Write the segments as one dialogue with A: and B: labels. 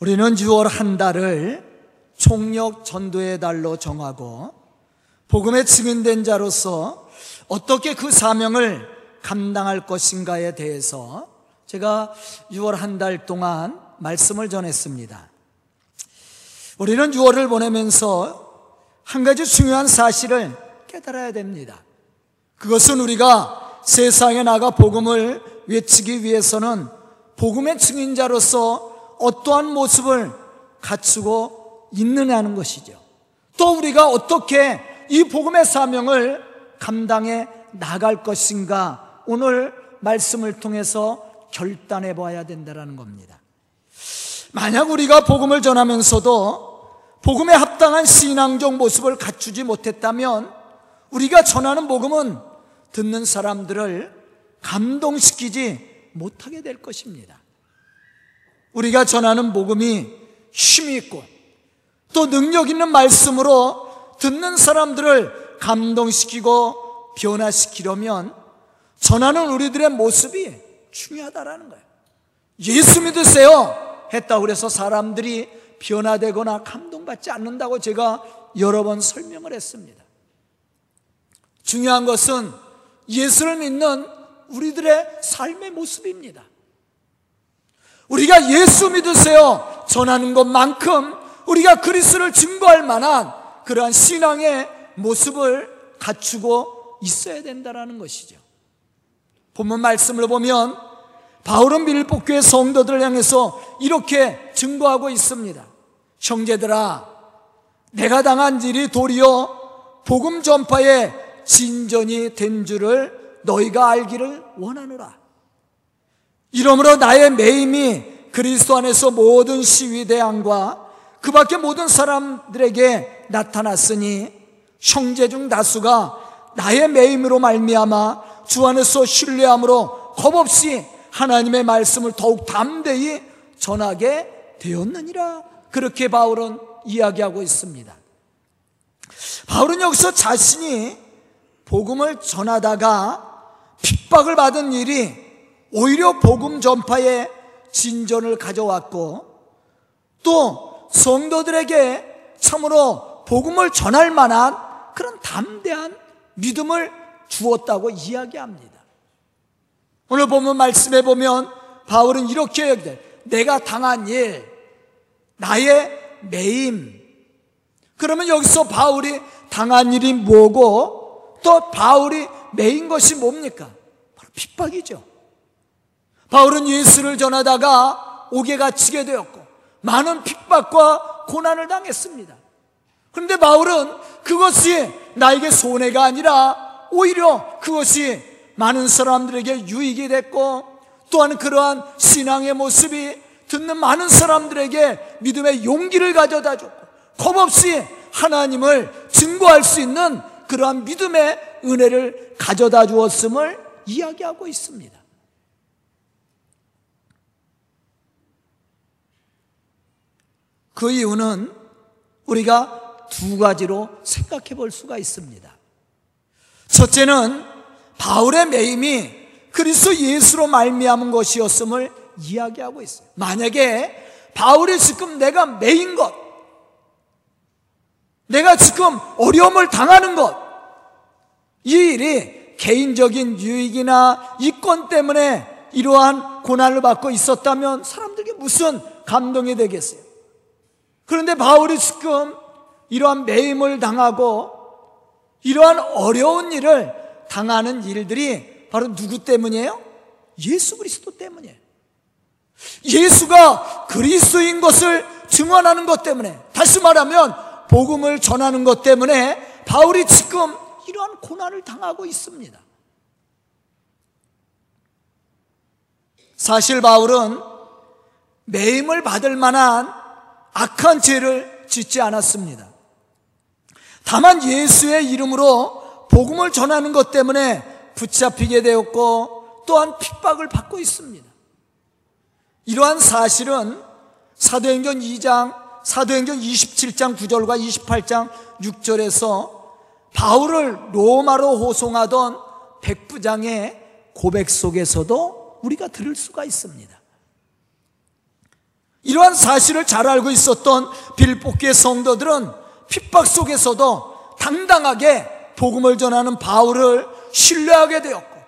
A: 우리는 6월 한 달을 총력 전도의 달로 정하고 복음에 증인된 자로서 어떻게 그 사명을 감당할 것인가에 대해서 제가 6월 한 달 동안 말씀을 전했습니다. 우리는 6월을 보내면서 한 가지 중요한 사실을 깨달아야 됩니다. 그것은 우리가 세상에 나가 복음을 외치기 위해서는 복음의 증인자로서 어떠한 모습을 갖추고 있느냐는 것이죠. 또 우리가 어떻게 이 복음의 사명을 감당해 나갈 것인가 오늘 말씀을 통해서 결단해 봐야 된다는 겁니다. 만약 우리가 복음을 전하면서도 복음에 합당한 신앙적 모습을 갖추지 못했다면 우리가 전하는 복음은 듣는 사람들을 감동시키지 못하게 될 것입니다. 우리가 전하는 복음이 힘이 있고 또 능력 있는 말씀으로 듣는 사람들을 감동시키고 변화시키려면 전하는 우리들의 모습이 중요하다라는 거예요. 예수 믿으세요 했다고 그래서 사람들이 변화되거나 감동받지 않는다고 제가 여러 번 설명을 했습니다. 중요한 것은 예수를 믿는 우리들의 삶의 모습입니다. 우리가 예수 믿으세요 전하는 것만큼 우리가 그리스를 증거할 만한 그러한 신앙의 모습을 갖추고 있어야 된다는 것이죠. 본문 말씀을 보면 바울은 빌립보교의 성도들을 향해서 이렇게 증거하고 있습니다. 형제들아, 내가 당한 일이 도리어 복음 전파의 진전이 된 줄을 너희가 알기를 원하노라. 이러므로 나의 매임이 그리스도 안에서 모든 시위대항과 그 밖에 모든 사람들에게 나타났으니 형제 중 다수가 나의 매임으로 말미암아 주 안에서 신뢰함으로 겁없이 하나님의 말씀을 더욱 담대히 전하게 되었느니라. 그렇게 바울은 이야기하고 있습니다. 바울은 여기서 자신이 복음을 전하다가 핍박을 받은 일이 오히려 복음 전파에 진전을 가져왔고 또 성도들에게 참으로 복음을 전할 만한 그런 담대한 믿음을 주었다고 이야기합니다. 오늘 보면 말씀해 보면 바울은 이렇게 얘기돼. 내가 당한 일, 나의 매임. 그러면 여기서 바울이 당한 일이 뭐고 또 바울이 매인 것이 뭡니까? 바로 핍박이죠. 바울은 예수를 전하다가 옥에 갇히게 되었고 많은 핍박과 고난을 당했습니다. 그런데 바울은 그것이 나에게 손해가 아니라 오히려 그것이 많은 사람들에게 유익이 됐고 또한 그러한 신앙의 모습이 듣는 많은 사람들에게 믿음의 용기를 가져다 줬고 겁없이 하나님을 증거할 수 있는 그러한 믿음의 은혜를 가져다 주었음을 이야기하고 있습니다. 그 이유는 우리가 두 가지로 생각해 볼 수가 있습니다. 첫째는 바울의 매임이 그리스도 예수로 말미암은 것이었음을 이야기하고 있어요. 만약에 바울이 지금 내가 매인 것, 내가 지금 어려움을 당하는 것, 이 일이 개인적인 유익이나 이권 때문에 이러한 고난을 받고 있었다면 사람들에게 무슨 감동이 되겠어요? 그런데 바울이 지금 이러한 매임을 당하고 이러한 어려운 일을 당하는 일들이 바로 누구 때문이에요? 예수 그리스도 때문이에요. 예수가 그리스도인 것을 증언하는 것 때문에 다시 말하면 복음을 전하는 것 때문에 바울이 지금 이러한 고난을 당하고 있습니다. 사실 바울은 매임을 받을 만한 악한 죄를 짓지 않았습니다. 다만 예수의 이름으로 복음을 전하는 것 때문에 붙잡히게 되었고 또한 핍박을 받고 있습니다. 이러한 사실은 사도행전 2장, 사도행전 27장 9절과 28장 6절에서 바울을 로마로 호송하던 백부장의 고백 속에서도 우리가 들을 수가 있습니다. 이러한 사실을 잘 알고 있었던 빌복기의 성도들은 핍박 속에서도 당당하게 복음을 전하는 바울을 신뢰하게 되었고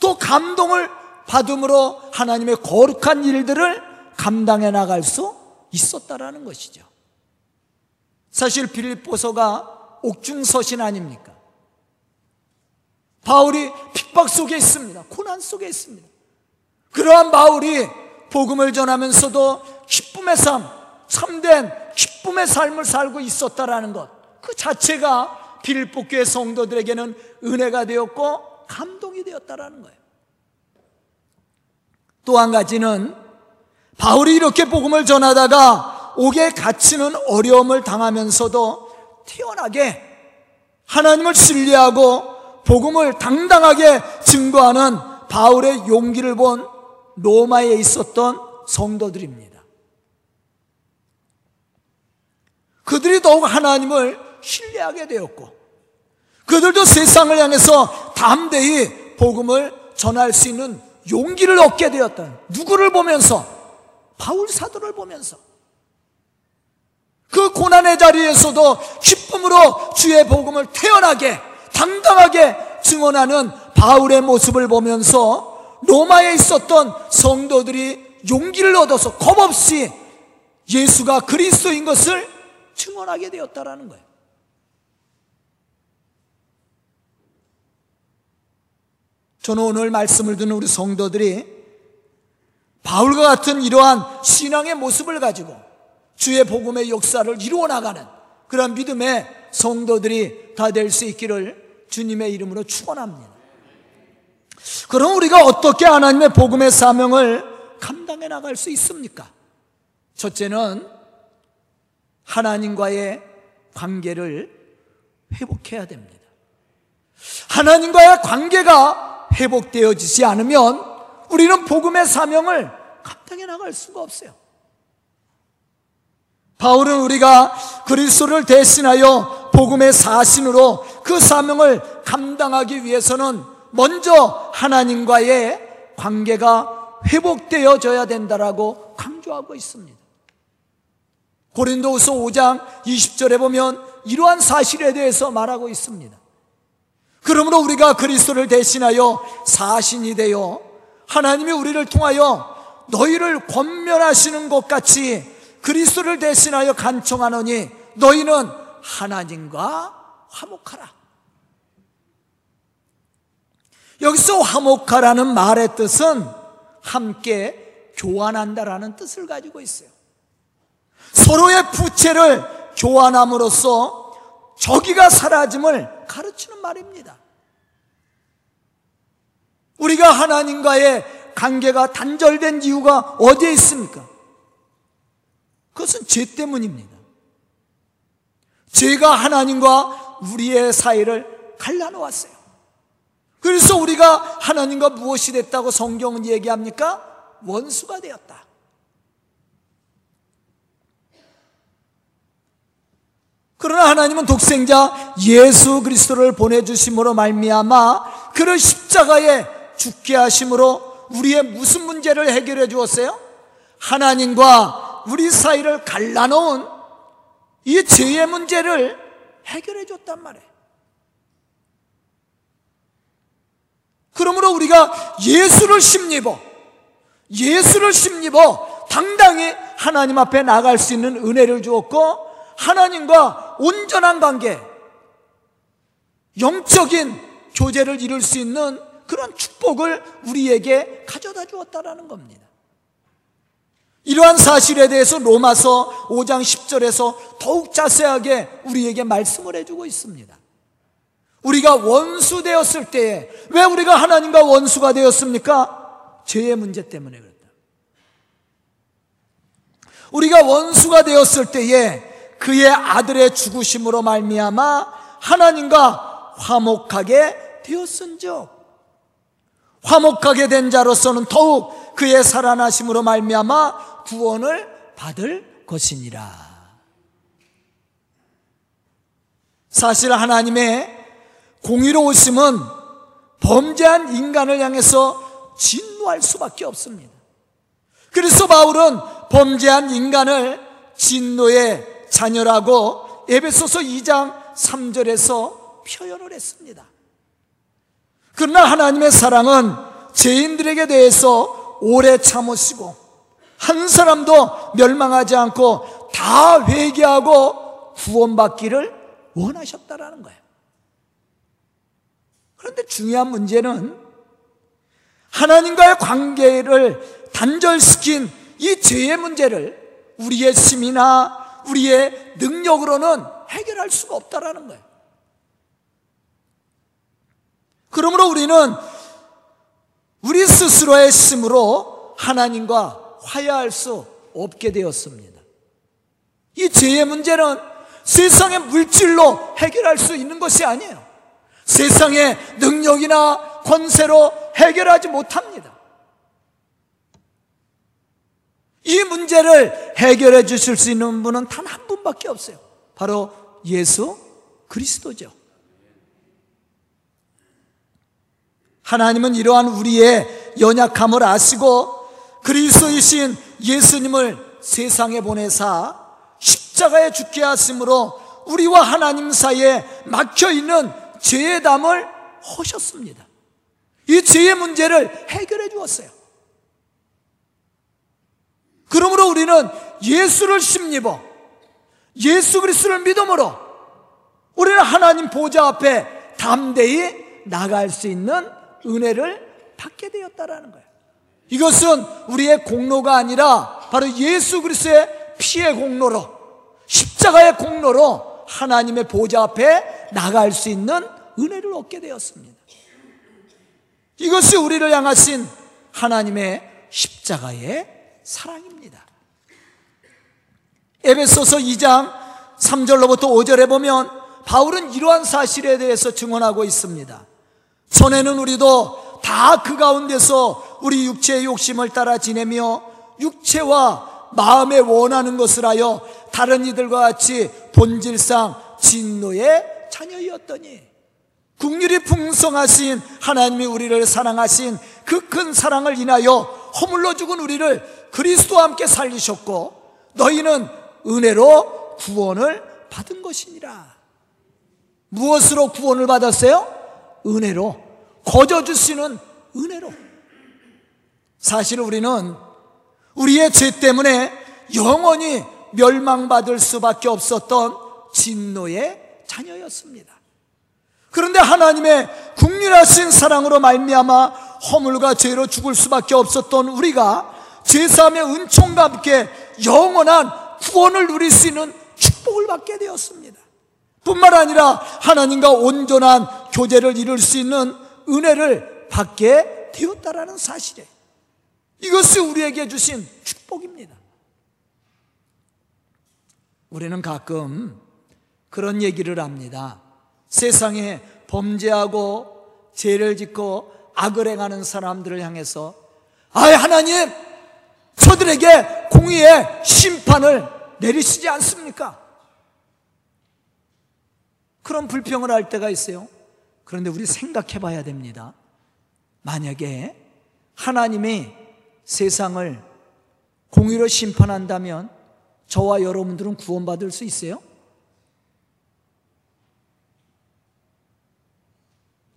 A: 또 감동을 받음으로 하나님의 거룩한 일들을 감당해 나갈 수 있었다라는 것이죠. 사실 빌립보서가 옥중서신 아닙니까? 바울이 핍박 속에 있습니다. 고난 속에 있습니다. 그러한 바울이 복음을 전하면서도 기쁨의 삶, 참된 기쁨의 삶을 살고 있었다라는 것. 그 자체가 교회 성도들에게는 은혜가 되었고 감동이 되었다라는 거예요. 또 한 가지는 바울이 이렇게 복음을 전하다가 옥에 갇히는 어려움을 당하면서도 태어나게 하나님을 신뢰하고 복음을 당당하게 증거하는 바울의 용기를 본 로마에 있었던 성도들입니다. 그들이 더욱 하나님을 신뢰하게 되었고 그들도 세상을 향해서 담대히 복음을 전할 수 있는 용기를 얻게 되었다. 누구를 보면서? 바울 사도를 보면서. 그 고난의 자리에서도 기쁨으로 주의 복음을 태어나게 당당하게 증언하는 바울의 모습을 보면서 로마에 있었던 성도들이 용기를 얻어서 겁없이 예수가 그리스도인 것을 증언하게 되었다라는 거예요. 저는 오늘 말씀을 듣는 우리 성도들이 바울과 같은 이러한 신앙의 모습을 가지고 주의 복음의 역사를 이루어 나가는 그런 믿음의 성도들이 다 될 수 있기를 주님의 이름으로 축원합니다. 그럼 우리가 어떻게 하나님의 복음의 사명을 감당해 나갈 수 있습니까? 첫째는 하나님과의 관계를 회복해야 됩니다. 하나님과의 관계가 회복되어지지 않으면 우리는 복음의 사명을 감당해 나갈 수가 없어요. 바울은 우리가 그리스도를 대신하여 복음의 사신으로 그 사명을 감당하기 위해서는 먼저 하나님과의 관계가 회복되어져야 된다라고 강조하고 있습니다. 고린도후서 5장 20절에 보면 이러한 사실에 대해서 말하고 있습니다. 그러므로 우리가 그리스도를 대신하여 사신이 되어 하나님이 우리를 통하여 너희를 권면하시는 것 같이 그리스도를 대신하여 간청하노니 너희는 하나님과 화목하라. 여기서 화목하라는 말의 뜻은 함께 교환한다라는 뜻을 가지고 있어요. 서로의 부채를 교환함으로써 저기가 사라짐을 가르치는 말입니다. 우리가 하나님과의 관계가 단절된 이유가 어디에 있습니까? 그것은 죄 때문입니다. 죄가 하나님과 우리의 사이를 갈라놓았어요. 그래서 우리가 하나님과 무엇이 됐다고 성경은 얘기합니까? 원수가 되었다. 그러나 하나님은 독생자 예수 그리스도를 보내주심으로 말미암아 그를 십자가에 죽게 하심으로 우리의 무슨 문제를 해결해 주었어요? 하나님과 우리 사이를 갈라놓은 이 죄의 문제를 해결해 줬단 말이에요. 그러므로 우리가 예수를 심입어 예수를 심입어 당당히 하나님 앞에 나갈 수 있는 은혜를 주었고 하나님과 온전한 관계 영적인 교제를 이룰 수 있는 그런 축복을 우리에게 가져다 주었다라는 겁니다. 이러한 사실에 대해서 로마서 5장 10절에서 더욱 자세하게 우리에게 말씀을 해주고 있습니다. 우리가 원수 되었을 때에 왜 우리가 하나님과 원수가 되었습니까? 죄의 문제 때문에 그렇다. 우리가 원수가 되었을 때에 그의 아들의 죽으심으로 말미암아 하나님과 화목하게 되었은즉 화목하게 된 자로서는 더욱 그의 살아나심으로 말미암아 구원을 받을 것이니라. 사실 하나님의 공의로우심은 범죄한 인간을 향해서 진노할 수밖에 없습니다. 그래서 바울은 범죄한 인간을 진노의 자녀라고 에베소서 2장 3절에서 표현을 했습니다. 그러나 하나님의 사랑은 죄인들에게 대해서 오래 참으시고 한 사람도 멸망하지 않고 다 회개하고 구원받기를 원하셨다라는 거예요. 그런데 중요한 문제는 하나님과의 관계를 단절시킨 이 죄의 문제를 우리의 힘이나 우리의 능력으로는 해결할 수가 없다라는 거예요. 그러므로 우리는 우리 스스로의 힘으로 하나님과 화해할 수 없게 되었습니다. 이 죄의 문제는 세상의 물질로 해결할 수 있는 것이 아니에요. 세상의 능력이나 권세로 해결하지 못합니다. 이 문제를 해결해 주실 수 있는 분은 단 한 분밖에 없어요. 바로 예수 그리스도죠. 하나님은 이러한 우리의 연약함을 아시고 그리스도이신 예수님을 세상에 보내사 십자가에 죽게 하심으로 우리와 하나님 사이에 막혀 있는 죄의 담을 허셨습니다. 이 죄의 문제를 해결해 주었어요. 그러므로 우리는 예수를 심입어 예수 그리스도를 믿음으로 우리는 하나님 보좌 앞에 담대히 나갈 수 있는 은혜를 받게 되었다라는 거예요. 이것은 우리의 공로가 아니라 바로 예수 그리스도의 피의 공로로 십자가의 공로로 하나님의 보좌 앞에 나갈 수 있는 은혜를 얻게 되었습니다. 이것이 우리를 향하신 하나님의 십자가의 사랑입니다. 에베소서 2장 3절로부터 5절에 보면 바울은 이러한 사실에 대해서 증언하고 있습니다. 전에는 우리도 다 그 가운데서 우리 육체의 욕심을 따라 지내며 육체와 마음에 원하는 것을 하여 다른 이들과 같이 본질상 진노의 자녀이었더니 국률이 풍성하신 하나님이 우리를 사랑하신 그 큰 사랑을 인하여 허물러 죽은 우리를 그리스도와 함께 살리셨고 너희는 은혜로 구원을 받은 것이니라. 무엇으로 구원을 받았어요? 은혜로. 거저 주시는 은혜로. 사실 우리는 우리의 죄 때문에 영원히 멸망받을 수밖에 없었던 진노의 자녀였습니다. 그런데 하나님의 국률하신 사랑으로 말미암아 허물과 죄로 죽을 수밖에 없었던 우리가 제사함의 은총과 함께 영원한 구원을 누릴 수 있는 축복을 받게 되었습니다. 뿐만 아니라 하나님과 온전한 교제를 이룰 수 있는 은혜를 받게 되었다라는 사실에 이것이 우리에게 주신 축복입니다. 우리는 가끔 그런 얘기를 합니다. 세상에 범죄하고 죄를 짓고 악을 행하는 사람들을 향해서 아 하나님 저들에게 공의의 심판을 내리시지 않습니까? 그런 불평을 할 때가 있어요. 그런데 우리 생각해 봐야 됩니다. 만약에 하나님이 세상을 공의로 심판한다면 저와 여러분들은 구원받을 수 있어요?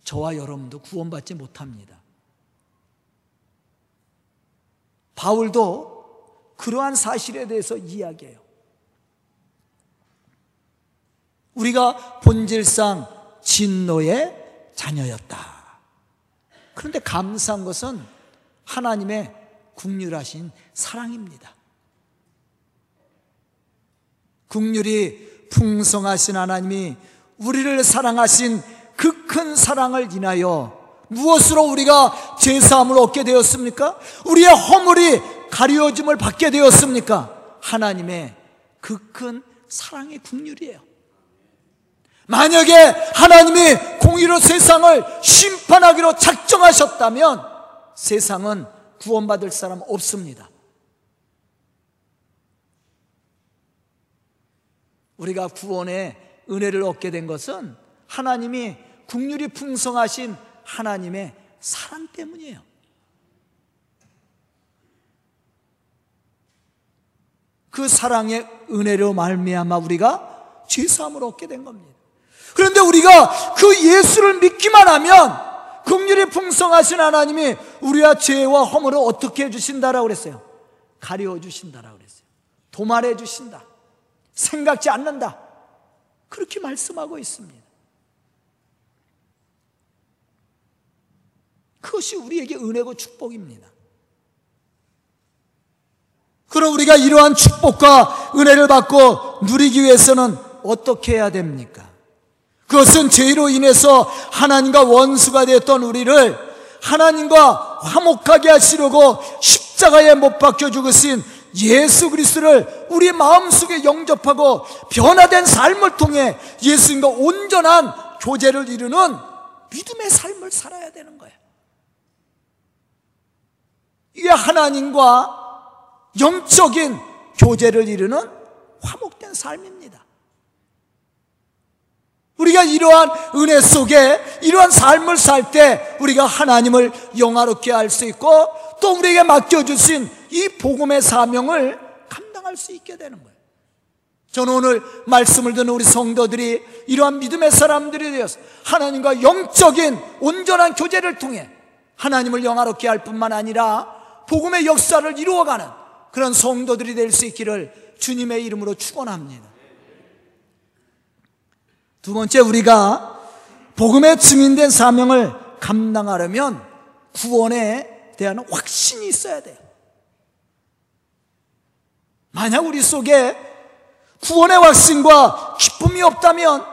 A: 저와 여러분도 구원받지 못합니다. 바울도 그러한 사실에 대해서 이야기해요. 우리가 본질상 진노의 자녀였다. 그런데 감사한 것은 하나님의 국률하신 사랑입니다. 국률이 풍성하신 하나님이 우리를 사랑하신 그 큰 사랑을 인하여 무엇으로 우리가 제사함을 얻게 되었습니까? 우리의 허물이 가려짐을 받게 되었습니까? 하나님의 그 큰 사랑의 국률이에요. 만약에 하나님이 공의로 세상을 심판하기로 작정하셨다면 세상은 구원받을 사람 없습니다. 우리가 구원의 은혜를 얻게 된 것은 하나님이 국률이 풍성하신 하나님의 사랑 때문이에요. 그 사랑의 은혜로 말미암아 우리가 죄 사함을 얻게 된 겁니다. 그런데 우리가 그 예수를 믿기만 하면 긍휼이 풍성하신 하나님이 우리와 죄와 허물을 어떻게 해 주신다라고 그랬어요. 가려 주신다라고 그랬어요. 도말해 주신다. 생각지 않는다. 그렇게 말씀하고 있습니다. 그것이 우리에게 은혜고 축복입니다. 그럼 우리가 이러한 축복과 은혜를 받고 누리기 위해서는 어떻게 해야 됩니까? 그것은 죄로 인해서 하나님과 원수가 되었던 우리를 하나님과 화목하게 하시려고 십자가에 못 박혀 죽으신 예수 그리스도를 우리 마음속에 영접하고 변화된 삶을 통해 예수님과 온전한 교제를 이루는 믿음의 삶을 살아야 되는 거예요. 이게 하나님과 영적인 교제를 이루는 화목된 삶입니다. 우리가 이러한 은혜 속에 이러한 삶을 살 때 우리가 하나님을 영화롭게 할 수 있고 또 우리에게 맡겨주신 이 복음의 사명을 감당할 수 있게 되는 거예요. 저는 오늘 말씀을 듣는 우리 성도들이 이러한 믿음의 사람들이 되어서 하나님과 영적인 온전한 교제를 통해 하나님을 영화롭게 할 뿐만 아니라 복음의 역사를 이루어가는 그런 성도들이 될 수 있기를 주님의 이름으로 축원합니다. 두 번째 우리가 복음의 증인된 사명을 감당하려면 구원에 대한 확신이 있어야 돼요. 만약 우리 속에 구원의 확신과 기쁨이 없다면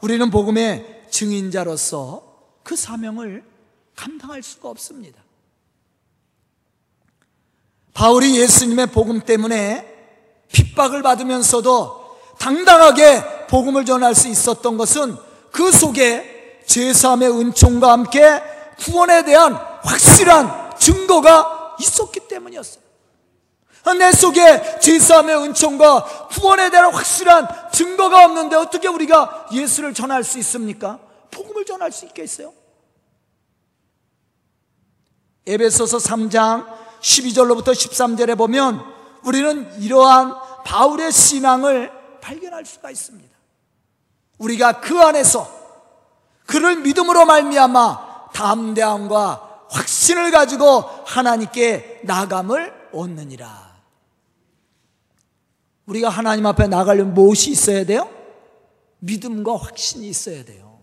A: 우리는 복음의 증인자로서 그 사명을 감당할 수가 없습니다. 바울이 예수님의 복음 때문에 핍박을 받으면서도 당당하게 복음을 전할 수 있었던 것은 그 속에 제3의 은총과 함께 구원에 대한 확실한 증거가 있었기 때문이었어요. 내 속에 제3의 은총과 구원에 대한 확실한 증거가 없는데 어떻게 우리가 예수를 전할 수 있습니까? 복음을 전할 수 있겠어요? 에베소서 3장 12절로부터 13절에 보면 우리는 이러한 바울의 신앙을 발견할 수가 있습니다. 우리가 그 안에서 그를 믿음으로 말미암아 담대함과 확신을 가지고 하나님께 나감을 얻느니라. 우리가 하나님 앞에 나가려면 무엇이 있어야 돼요? 믿음과 확신이 있어야 돼요.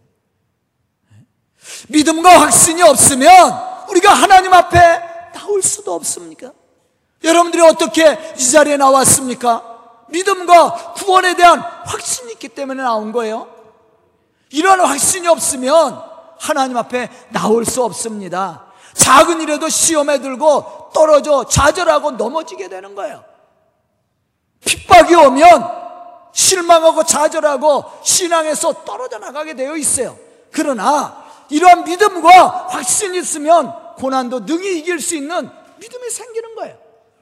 A: 믿음과 확신이 없으면 우리가 하나님 앞에 나올 수도 없습니까? 여러분들이 어떻게 이 자리에 나왔습니까? 믿음과 구원에 대한 확신이 있기 때문에 나온 거예요. 이런 확신이 없으면 하나님 앞에 나올 수 없습니다. 작은 일에도 시험에 들고 떨어져 좌절하고 넘어지게 되는 거예요. 핍박이 오면 실망하고 좌절하고 신앙에서 떨어져 나가게 되어 있어요. 그러나 이러한 믿음과 확신이 있으면 고난도 능히 이길 수 있는 믿음이 생기는 거예요.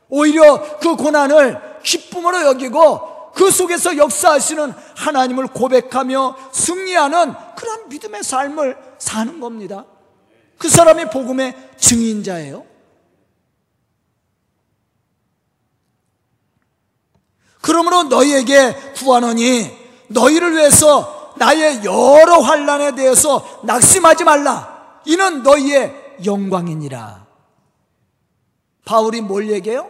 A: 오히려 그 고난을 기쁨으로 여기고 그 속에서 역사하시는 하나님을 고백하며 승리하는 그런 믿음의 삶을 사는 겁니다. 그 사람이 복음의 증인자예요. 그러므로 너희에게 구하노니 너희를 위해서 나의 여러 환란에 대해서 낙심하지 말라. 이는 너희의 영광이니라. 바울이 뭘 얘기해요?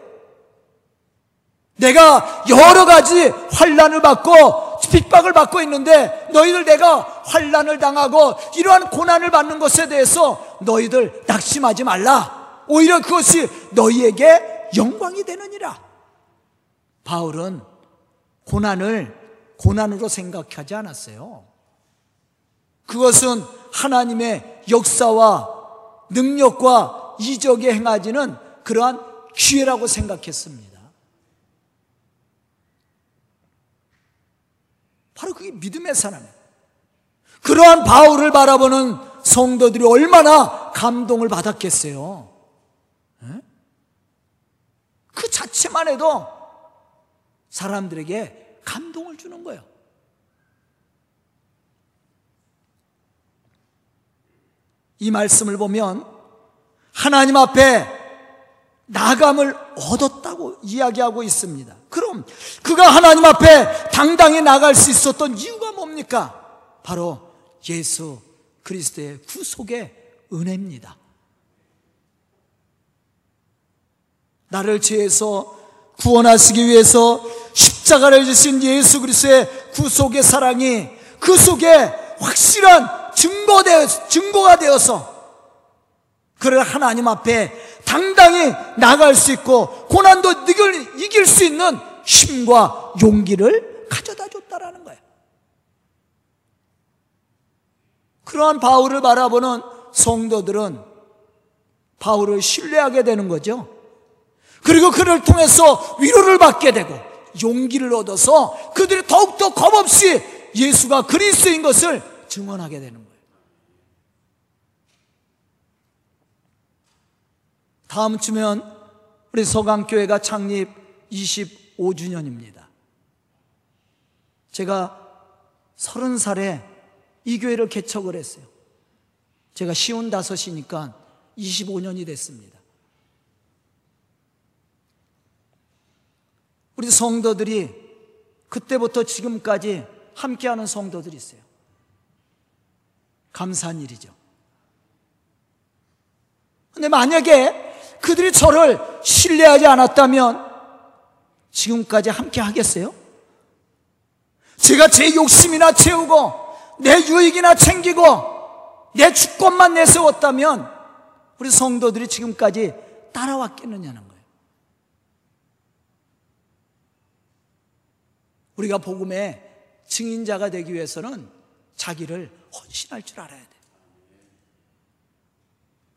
A: 내가 여러 가지 환란을 받고 핍박을 받고 있는데 너희들 내가 환란을 당하고 이러한 고난을 받는 것에 대해서 너희들 낙심하지 말라. 오히려 그것이 너희에게 영광이 되느니라. 바울은 고난을 고난으로 생각하지 않았어요. 그것은 하나님의 역사와 능력과 이적에 행하지는 그러한 기회라고 생각했습니다. 바로 그게 믿음의 사람이에요. 그러한 바울을 바라보는 성도들이 얼마나 감동을 받았겠어요. 그 자체만 해도 사람들에게 감동을 주는 거예요. 이 말씀을 보면 하나님 앞에 나감을 얻었다고 이야기하고 있습니다. 그럼 그가 하나님 앞에 당당히 나갈 수 있었던 이유가 뭡니까? 바로 예수 그리스도의 구속의 은혜입니다. 나를 죄에서 구원하시기 위해서 십자가를 지신 예수 그리스도의 구속의 사랑이 그 속에 확실한 증거되, 증거가 되어서 그를 하나님 앞에 당당히 나갈 수 있고 고난도 이길, 이길 수 있는 힘과 용기를 가져다 줬다라는 거예요. 그러한 바울을 바라보는 성도들은 바울을 신뢰하게 되는 거죠. 그리고 그를 통해서 위로를 받게 되고 용기를 얻어서 그들이 더욱더 겁없이 예수가 그리스도인 것을 증언하게 되는 거예요. 다음 주면 우리 서강교회가 창립 25주년입니다. 제가 30살에 이 교회를 개척을 했어요. 제가 쉬운 다섯이니까 25년이 됐습니다. 우리 성도들이 그때부터 지금까지 함께하는 성도들이 있어요. 감사한 일이죠. 근데 만약에 그들이 저를 신뢰하지 않았다면 지금까지 함께 하겠어요? 제가 제 욕심이나 채우고 내 유익이나 챙기고 내 주권만 내세웠다면 우리 성도들이 지금까지 따라왔겠느냐는 거예요. 우리가 복음의 증인자가 되기 위해서는 자기를 헌신할 줄 알아야 돼.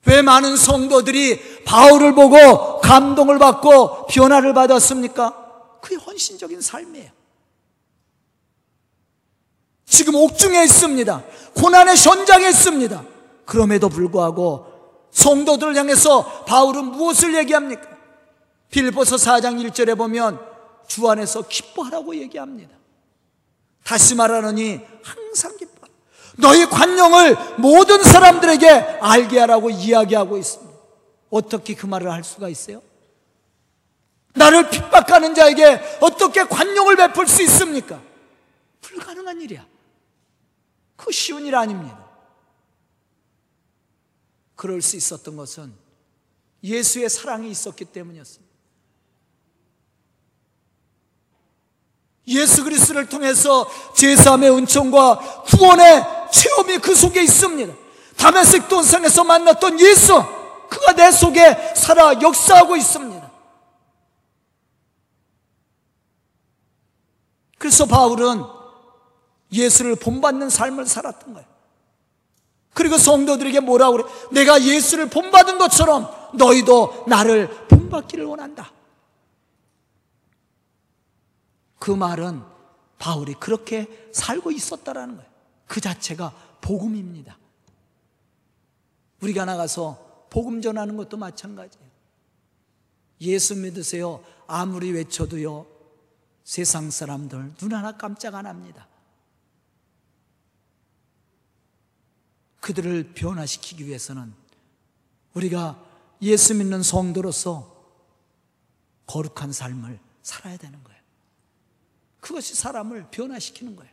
A: 왜 많은 성도들이 바울을 보고 감동을 받고 변화를 받았습니까? 그게 헌신적인 삶이에요. 지금 옥중에 있습니다. 고난의 현장에 있습니다. 그럼에도 불구하고 성도들을 향해서 바울은 무엇을 얘기합니까? 빌보서 4장 1절에 보면 주 안에서 기뻐하라고 얘기합니다. 다시 말하느니 항상 기뻐. 너희 관용을 모든 사람들에게 알게 하라고 이야기하고 있습니다. 어떻게 그 말을 할 수가 있어요? 나를 핍박하는 자에게 어떻게 관용을 베풀 수 있습니까? 불가능한 일이야. 그 쉬운 일 아닙니다. 그럴 수 있었던 것은 예수의 사랑이 있었기 때문이었습니다. 예수 그리스도를 통해서 제사함의 은총과 구원의 체험이 그 속에 있습니다. 다메섹 돈상에서 만났던 예수, 그가 내 속에 살아 역사하고 있습니다. 그래서 바울은 예수를 본받는 삶을 살았던 거예요. 그리고 성도들에게 뭐라고 그래? 내가 예수를 본받은 것처럼 너희도 나를 본받기를 원한다. 그 말은 바울이 그렇게 살고 있었다라는 거예요. 그 자체가 복음입니다. 우리가 나가서 복음 전하는 것도 마찬가지예요. 예수 믿으세요. 아무리 외쳐도요. 세상 사람들 눈 하나 깜짝 안 합니다. 그들을 변화시키기 위해서는 우리가 예수 믿는 성도로서 거룩한 삶을 살아야 되는 거예요. 그것이 사람을 변화시키는 거예요.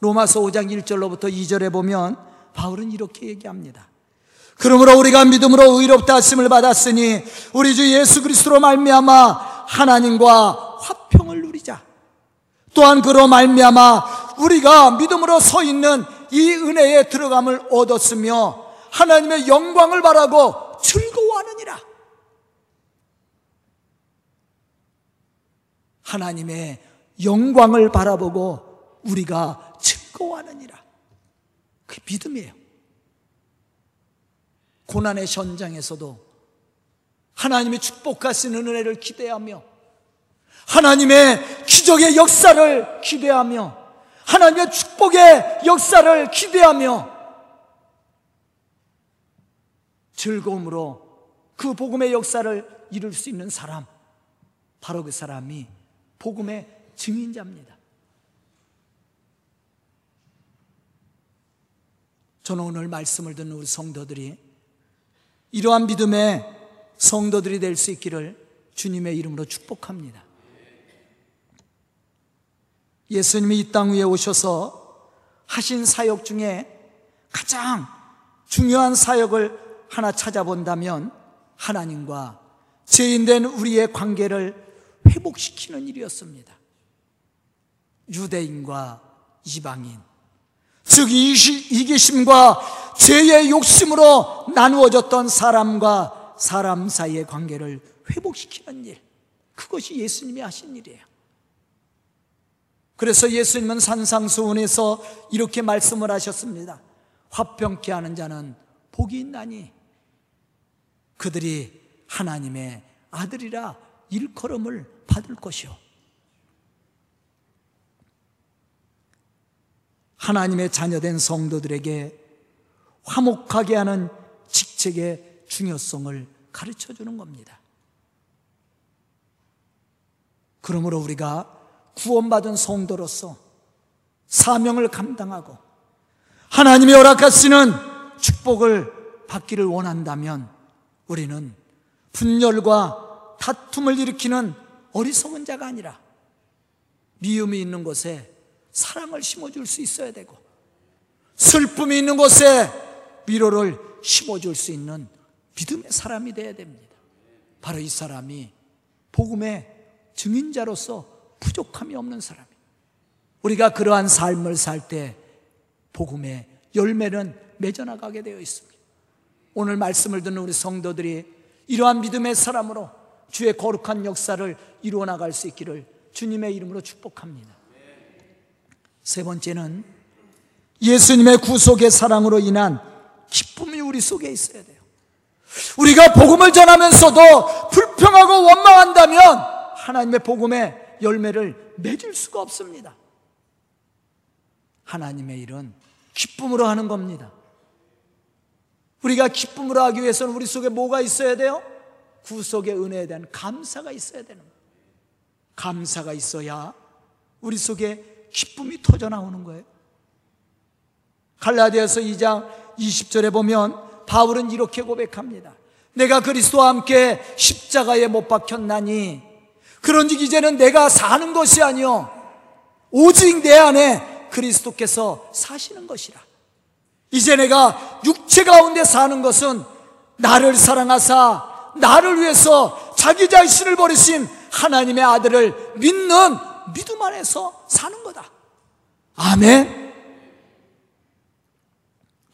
A: 로마서 5장 1절로부터 2절에 보면 바울은 이렇게 얘기합니다. 그러므로 우리가 믿음으로 의롭다 하심을 받았으니 우리 주 예수 그리스도로 말미암아 하나님과 화평을 누리자. 또한 그로 말미암아 우리가 믿음으로 서 있는 이 은혜에 들어감을 얻었으며 하나님의 영광을 바라고 즐거워하느니라. 하나님의 영광을 바라보고 우리가 즐거워하느니라. 그 믿음이에요. 고난의 현장에서도 하나님의 축복하시는 은혜를 기대하며 하나님의 기적의 역사를 기대하며 하나님의 축복의 역사를 기대하며 즐거움으로 그 복음의 역사를 이룰 수 있는 사람 바로 그 사람이 복음의 증인자입니다. 저는 오늘 말씀을 듣는 우리 성도들이 이러한 믿음의 성도들이 될 수 있기를 주님의 이름으로 축복합니다. 예수님이 이 땅 위에 오셔서 하신 사역 중에 가장 중요한 사역을 하나 찾아본다면 하나님과 죄인된 우리의 관계를 회복시키는 일이었습니다. 유대인과 이방인, 즉 이기심과 죄의 욕심으로 나누어졌던 사람과 사람 사이의 관계를 회복시키는 일. 그것이 예수님이 하신 일이에요. 그래서 예수님은 산상수훈에서 이렇게 말씀을 하셨습니다. 화평케 하는 자는 복이 있나니 그들이 하나님의 아들이라 일컬음을 받을 것이요. 하나님의 자녀된 성도들에게 화목하게 하는 직책의 중요성을 가르쳐 주는 겁니다. 그러므로 우리가 구원받은 성도로서 사명을 감당하고 하나님의 허락하시는 축복을 받기를 원한다면 우리는 분열과 다툼을 일으키는 어리석은 자가 아니라 미움이 있는 곳에 사랑을 심어줄 수 있어야 되고 슬픔이 있는 곳에 위로를 심어줄 수 있는 믿음의 사람이 되어야 됩니다. 바로 이 사람이 복음의 증인자로서 부족함이 없는 사람이 우리가 그러한 삶을 살 때 복음의 열매는 맺어나가게 되어 있습니다. 오늘 말씀을 듣는 우리 성도들이 이러한 믿음의 사람으로 주의 거룩한 역사를 이루어 나갈 수 있기를 주님의 이름으로 축복합니다. 세 번째는 예수님의 구속의 사랑으로 인한 기쁨이 우리 속에 있어야 돼요. 우리가 복음을 전하면서도 불평하고 원망한다면 하나님의 복음의 열매를 맺을 수가 없습니다. 하나님의 일은 기쁨으로 하는 겁니다. 우리가 기쁨으로 하기 위해서는 우리 속에 뭐가 있어야 돼요? 구속의 은혜에 대한 감사가 있어야 되는 거예요. 감사가 있어야 우리 속에 기쁨이 터져 나오는 거예요. 갈라디아서 2장 20절에 보면 바울은 이렇게 고백합니다. 내가 그리스도와 함께 십자가에 못 박혔나니 그런즉 이제는 내가 사는 것이 아니요 오직 내 안에 그리스도께서 사시는 것이라. 이제 내가 육체 가운데 사는 것은 나를 사랑하사 나를 위해서 자기 자신을 버리신 하나님의 아들을 믿는 믿음 안에서 사는 거다. 아멘.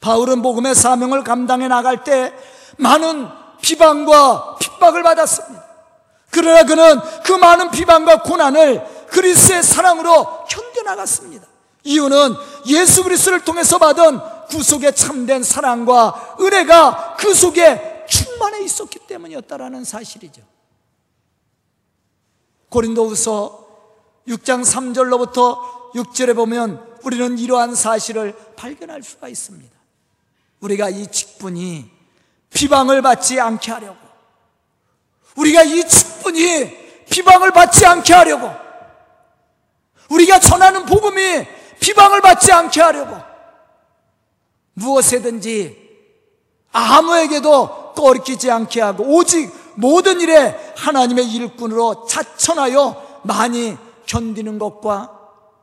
A: 바울은 복음의 사명을 감당해 나갈 때 많은 비방과 핍박을 받았습니다. 그러나 그는 그 많은 비방과 고난을 그리스의 사랑으로 견뎌나갔습니다. 이유는 예수 그리스를 통해서 받은 구속의 참된 사랑과 은혜가 그 속에 충만해 있었기 때문이었다라는 사실이죠. 고린도후서 6장 3절로부터 6절에 보면 우리는 이러한 사실을 발견할 수가 있습니다. 우리가 이 직분이 비방을 받지 않게 하려고 우리가 이 직분이 비방을 받지 않게 하려고 우리가 전하는 복음이 비방을 받지 않게 하려고 무엇에든지 아무에게도 꺼리키지 않게 하고 오직 모든 일에 하나님의 일꾼으로 자천하여 많이 견디는 것과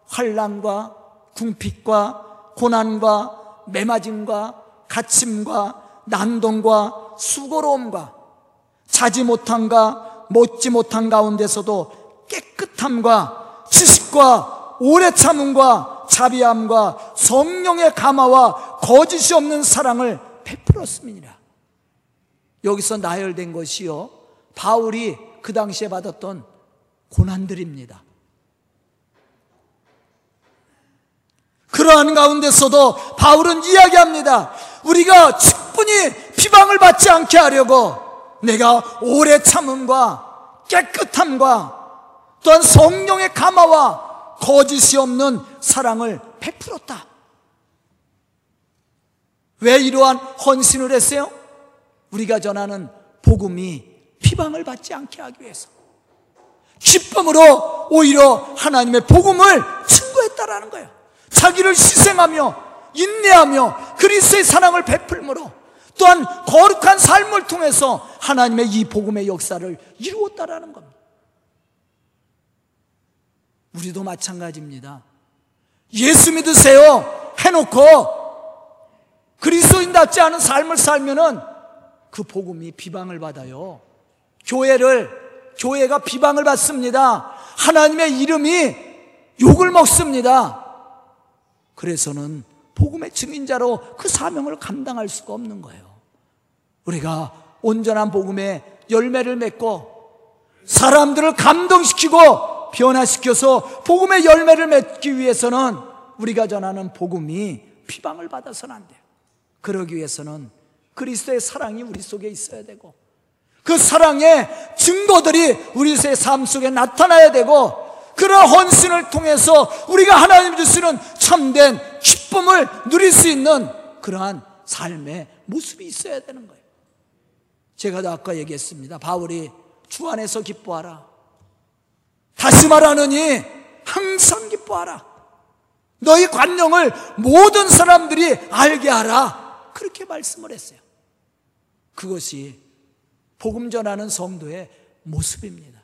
A: 환란과 궁핍과 고난과 매맞음과 갇힘과 난동과 수고로움과 자지 못함과 못지 못한 가운데서도 깨끗함과 지식과 오래 참음과 자비함과 성령의 감화와 거짓이 없는 사랑을 베풀었습니다. 여기서 나열된 것이요. 바울이 그 당시에 받았던 고난들입니다. 그러한 가운데서도 바울은 이야기합니다. 우리가 충분히 비방을 받지 않게 하려고 내가 오래 참음과 깨끗함과 또한 성령의 감화와 거짓이 없는 사랑을 베풀었다. 왜 이러한 헌신을 했어요? 우리가 전하는 복음이 비방을 받지 않게 하기 위해서. 기쁨으로 오히려 하나님의 복음을 증거했다라는 거예요. 자기를 희생하며 인내하며 그리스의 사랑을 베풀므로 또한 거룩한 삶을 통해서 하나님의 이 복음의 역사를 이루었다라는 겁니다. 우리도 마찬가지입니다. 예수 믿으세요 해놓고 그리스도인답지 않은 삶을 살면은 그 복음이 비방을 받아요. 교회를 교회가 비방을 받습니다. 하나님의 이름이 욕을 먹습니다. 그래서는 복음의 증인자로 그 사명을 감당할 수가 없는 거예요. 우리가 온전한 복음의 열매를 맺고 사람들을 감동시키고 변화시켜서 복음의 열매를 맺기 위해서는 우리가 전하는 복음이 피방을 받아서는 안 돼요. 그러기 위해서는 그리스도의 사랑이 우리 속에 있어야 되고 그 사랑의 증거들이 우리 의 삶 속에 나타나야 되고 그런 헌신을 통해서 우리가 하나님 주시는 참된 기쁨을 누릴 수 있는 그러한 삶의 모습이 있어야 되는 거예요. 제가 아까 얘기했습니다. 바울이 주 안에서 기뻐하라. 다시 말하느니 항상 기뻐하라. 너희 관용을 모든 사람들이 알게 하라. 그렇게 말씀을 했어요. 그것이 복음 전하는 성도의 모습입니다.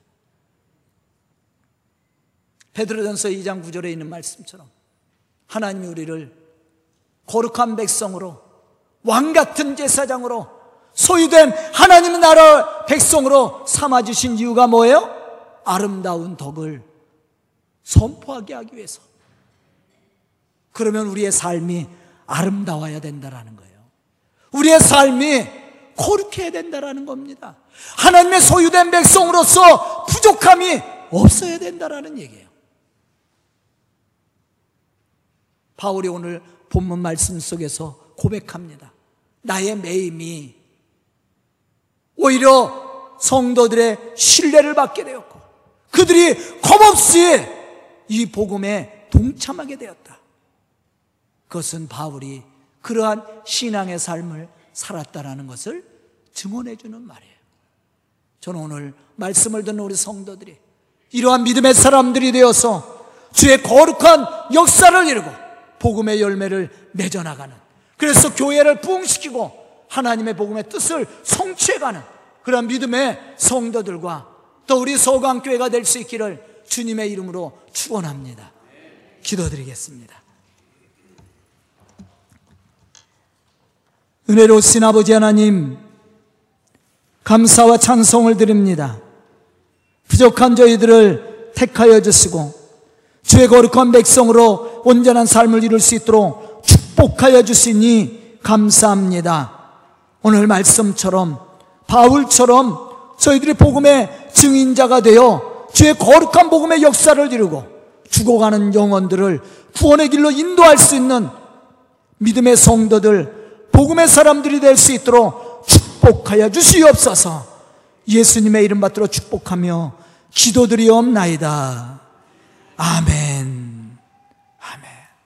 A: 베드로전서 2장 9절에 있는 말씀처럼 하나님이 우리를 거룩한 백성으로 왕 같은 제사장으로 소유된 하나님의 나라 백성으로 삼아 주신 이유가 뭐예요? 아름다운 덕을 선포하게 하기 위해서. 그러면 우리의 삶이 아름다워야 된다라는 거예요. 우리의 삶이 거룩해야 된다라는 겁니다. 하나님의 소유된 백성으로서 부족함이 없어야 된다라는 얘기예요. 바울이 오늘 본문 말씀 속에서 고백합니다. 나의 매임이 오히려 성도들의 신뢰를 받게 되었고 그들이 겁없이 이 복음에 동참하게 되었다. 그것은 바울이 그러한 신앙의 삶을 살았다라는 것을 증언해 주는 말이에요. 저는 오늘 말씀을 듣는 우리 성도들이 이러한 믿음의 사람들이 되어서 주의 거룩한 역사를 이루고 복음의 열매를 맺어 나가는 그래서 교회를 부흥시키고 하나님의 복음의 뜻을 성취해 가는 그런 믿음의 성도들과 또 우리 소강교회가 될 수 있기를 주님의 이름으로 축원합니다. 기도드리겠습니다. 은혜로우신 아버지 하나님 감사와 찬송을 드립니다. 부족한 저희들을 택하여 주시고 주의 거룩한 백성으로 온전한 삶을 이룰 수 있도록 축복하여 주시니 감사합니다. 오늘 말씀처럼 바울처럼 저희들이 복음의 증인자가 되어 주의 거룩한 복음의 역사를 이루고 죽어가는 영혼들을 구원의 길로 인도할 수 있는 믿음의 성도들, 복음의 사람들이 될 수 있도록 축복하여 주시옵소서 예수님의 이름 받들어 축복하며 기도드리옵나이다. 아멘.